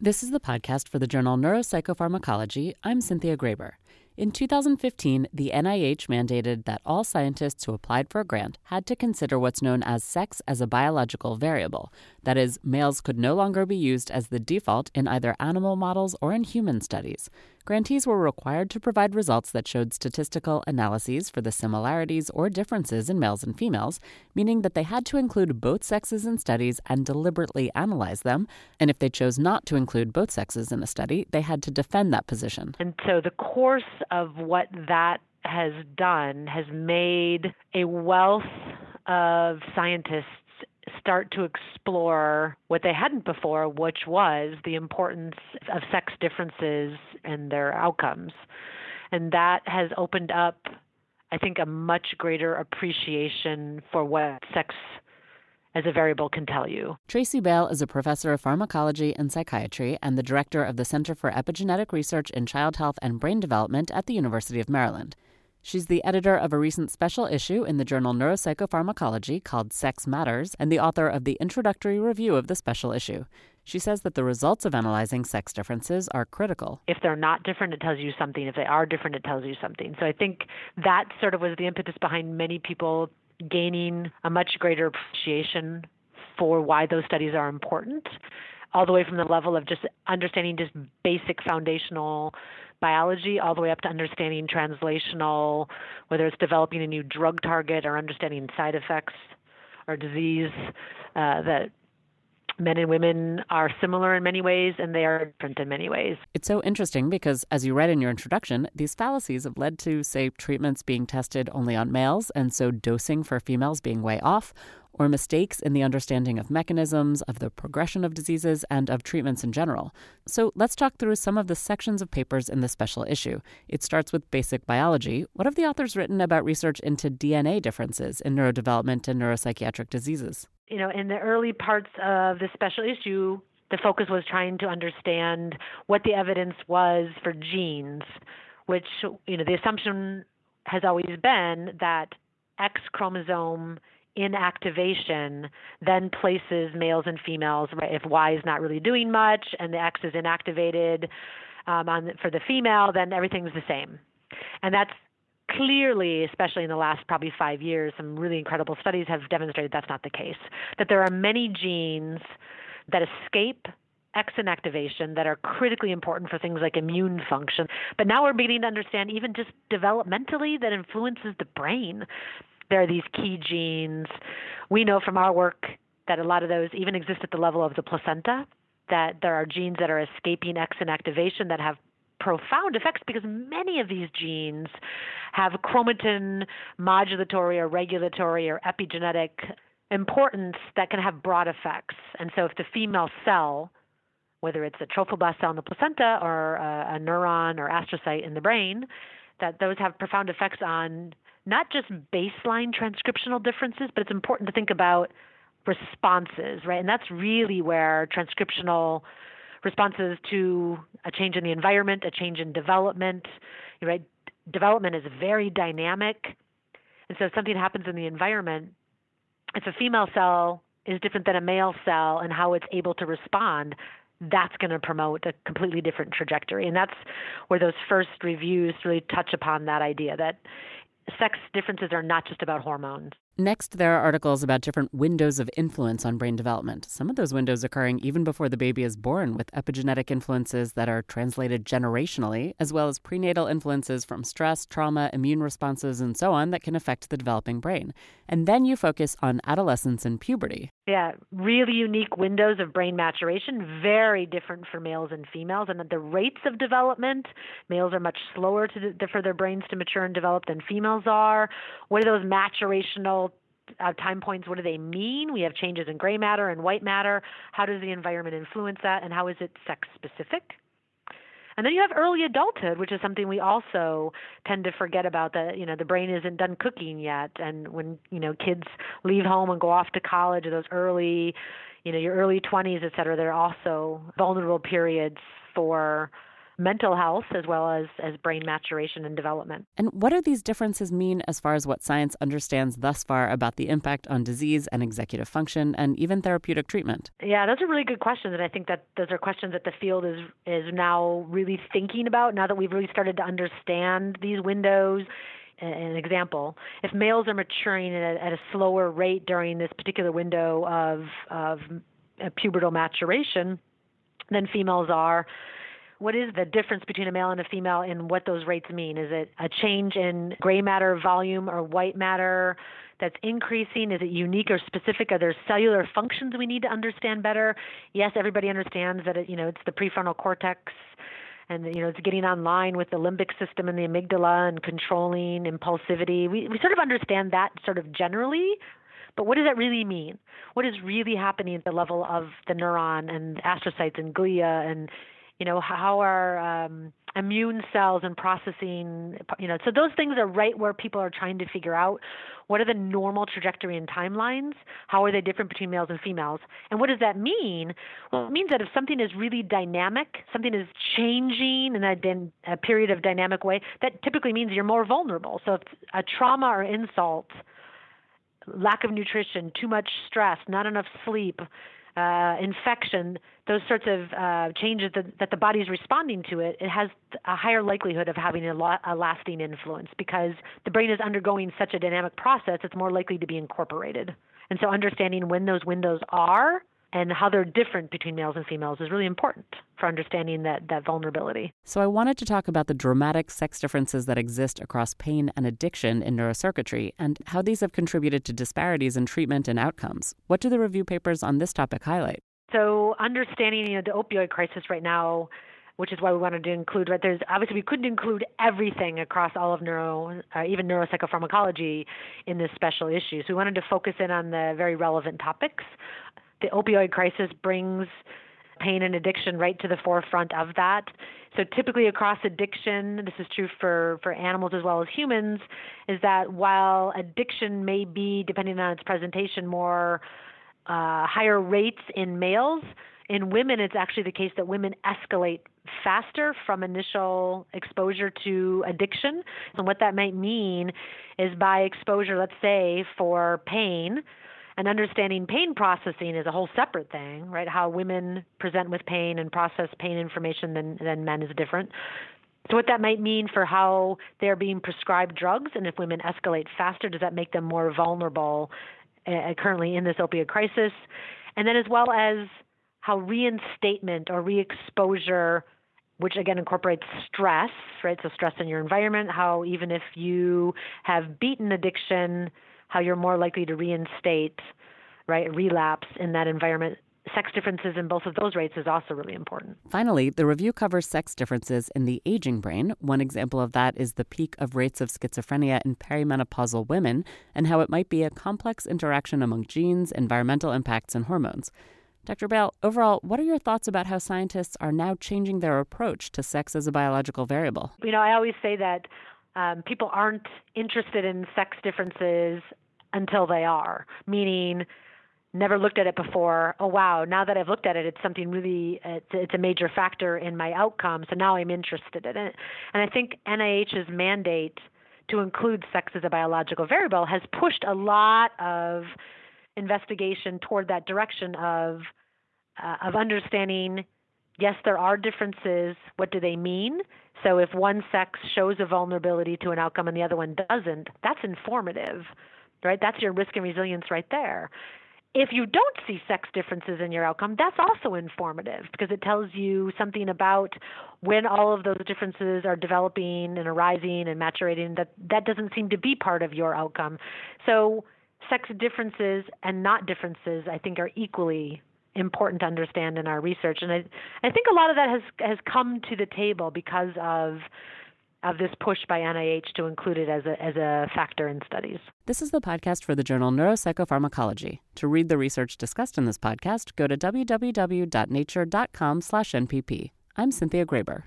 This is the podcast for the journal Neuropsychopharmacology. I'm Cynthia Graber. In 2015, the NIH mandated that all scientists who applied for a grant had to consider what's known as sex as a biological variable. That is, males could no longer be used as the default in either animal models or in human studies. Grantees were required to provide results that showed statistical analyses for the similarities or differences in males and females, meaning that they had to include both sexes in studies and deliberately analyze them. And if they chose not to include both sexes in a study, they had to defend that position. And so the course of what that has done has made a wealth of scientists start to explore what they hadn't before, which was the importance of sex differences and their outcomes. And that has opened up, I think, a much greater appreciation for what sex as a variable can tell you. Tracy Bale is a professor of pharmacology and psychiatry and the director of the Center for Epigenetic Research in Child Health and Brain Development at the University of Maryland. She's the editor of a recent special issue in the journal Neuropsychopharmacology called Sex Matters and the author of the introductory review of the special issue. She says that the results of analyzing sex differences are critical. If they're not different, it tells you something. If they are different, it tells you something. So I think that sort of was the impetus behind many people gaining a much greater appreciation for why those studies are important, all the way from the level of just understanding just basic foundational biology, all the way up to understanding translational, whether it's developing a new drug target or understanding side effects or disease uh, that men and women are similar in many ways and they are different in many ways. It's so interesting because, as you read in your introduction, these fallacies have led to, say, treatments being tested only on males and so dosing for females being way off, or mistakes in the understanding of mechanisms, of the progression of diseases, and of treatments in general. So let's talk through some of the sections of papers in this special issue. It starts with basic biology. What have the authors written about research into DNA differences in neurodevelopment and neuropsychiatric diseases? you know, in the early parts of the special issue, the focus was trying to understand what the evidence was for genes, which, you know, the assumption has always been that X chromosome inactivation then places males and females, right? If Y is not really doing much and the X is inactivated um, on, for the female, then everything's the same. And that's clearly, especially in the last probably five years, some really incredible studies have demonstrated that's not the case. That there are many genes that escape X inactivation that are critically important for things like immune function. But now we're beginning to understand, even just developmentally, that influences the brain. There are these key genes. We know from our work that a lot of those even exist at the level of the placenta, that there are genes that are escaping X inactivation that have profound effects because many of these genes have chromatin modulatory or regulatory or epigenetic importance that can have broad effects. And so if the female cell, whether it's a trophoblast cell in the placenta or a, a neuron or astrocyte in the brain, that those have profound effects on not just baseline transcriptional differences, but it's important to think about responses, right? And that's really where transcriptional responses to a change in the environment, a change in development. Right? Development is very dynamic. And so if something happens in the environment, if a female cell is different than a male cell and how it's able to respond, that's going to promote a completely different trajectory. And that's where those first reviews really touch upon that idea that sex differences are not just about hormones. Next, there are articles about different windows of influence on brain development. Some of those windows occurring even before the baby is born, with epigenetic influences that are translated generationally, as well as prenatal influences from stress, trauma, immune responses, and so on that can affect the developing brain. And then you focus on adolescence and puberty. Yeah, really unique windows of brain maturation, very different for males and females. And the rates of development, males are much slower to, for their brains to mature and develop than females are. What are those maturational uh, time points, what do they mean? We have changes in gray matter and white matter. How does the environment influence that, and how is it sex specific? And then you have early adulthood, which is something we also tend to forget about. That you know the brain isn't done cooking yet, and when you know kids leave home and go off to college, those early, you know, your early 20s, et cetera, they're also vulnerable periods for mental health as well as, as brain maturation and development. And what do these differences mean as far as what science understands thus far about the impact on disease and executive function and even therapeutic treatment? Yeah, those are really good questions. And I think that those are questions that the field is, is now really thinking about now that we've really started to understand these windows an example, if males are maturing at a, at a slower rate during this particular window of, of uh, pubertal maturation than females are, what is the difference between a male and a female and what those rates mean? Is it a change in gray matter volume or white matter that's increasing? Is it unique or specific? Are there cellular functions we need to understand better? Yes, everybody understands that it, you know it's the prefrontal cortex and you know it's getting online with the limbic system and the amygdala and controlling impulsivity. We we sort of understand that sort of generally, but what does that really mean? What is really happening at the level of the neuron and astrocytes and glia and you know how our um, immune cells and processing you know so those things are right where people are trying to figure out what are the normal trajectory and timelines how are they different between males and females and what does that mean? Well it means that if something is really dynamic something is changing in a, a period of dynamic way that typically means you're more vulnerable. So if a trauma or insult lack of nutrition too much stress not enough sleep uh, infection, those sorts of uh, changes that, that the body is responding to it, it has a higher likelihood of having a, lo- a lasting influence because the brain is undergoing such a dynamic process, it's more likely to be incorporated. And so understanding when those windows are and how they're different between males and females is really important for understanding that, that vulnerability. So, I wanted to talk about the dramatic sex differences that exist across pain and addiction in neurocircuitry and how these have contributed to disparities in treatment and outcomes. What do the review papers on this topic highlight? So, understanding you know, the opioid crisis right now which is why we wanted to include right there's obviously we couldn't include everything across all of neuro uh, even neuropsychopharmacology in this special issue so we wanted to focus in on the very relevant topics the opioid crisis brings pain and addiction right to the forefront of that. So typically across addiction, this is true for, for animals as well as humans, is that while addiction may be, depending on its presentation, more uh, higher rates in males, in women it's actually the case that women escalate faster from initial exposure to addiction. And what that might mean is by exposure, let's say, for pain, and understanding pain processing is a whole separate thing, right? How women present with pain and process pain information than, than men is different. So, what that might mean for how they're being prescribed drugs, and if women escalate faster, does that make them more vulnerable uh, currently in this opioid crisis? And then, as well as how reinstatement or re exposure, which again incorporates stress, right? So, stress in your environment, how even if you have beaten addiction, how you're more likely to reinstate, right, relapse in that environment. Sex differences in both of those rates is also really important. Finally, the review covers sex differences in the aging brain. One example of that is the peak of rates of schizophrenia in perimenopausal women and how it might be a complex interaction among genes, environmental impacts, and hormones. Dr. Bale, overall, what are your thoughts about how scientists are now changing their approach to sex as a biological variable? You know, I always say that um, people aren't interested in sex differences until they are, meaning never looked at it before. Oh wow, now that I've looked at it, it's something really it's, it's a major factor in my outcome. So now I'm interested in it. And I think NIH's mandate to include sex as a biological variable has pushed a lot of investigation toward that direction of uh, of understanding yes, there are differences. What do they mean? So if one sex shows a vulnerability to an outcome and the other one doesn't, that's informative, right? That's your risk and resilience right there. If you don't see sex differences in your outcome, that's also informative because it tells you something about when all of those differences are developing and arising and maturating that that doesn't seem to be part of your outcome. So sex differences and not differences I think are equally important to understand in our research. And I, I think a lot of that has has come to the table because of of this push by NIH to include it as a as a factor in studies. This is the podcast for the journal Neuropsychopharmacology. To read the research discussed in this podcast, go to www.nature.com/npp. I'm Cynthia Graber.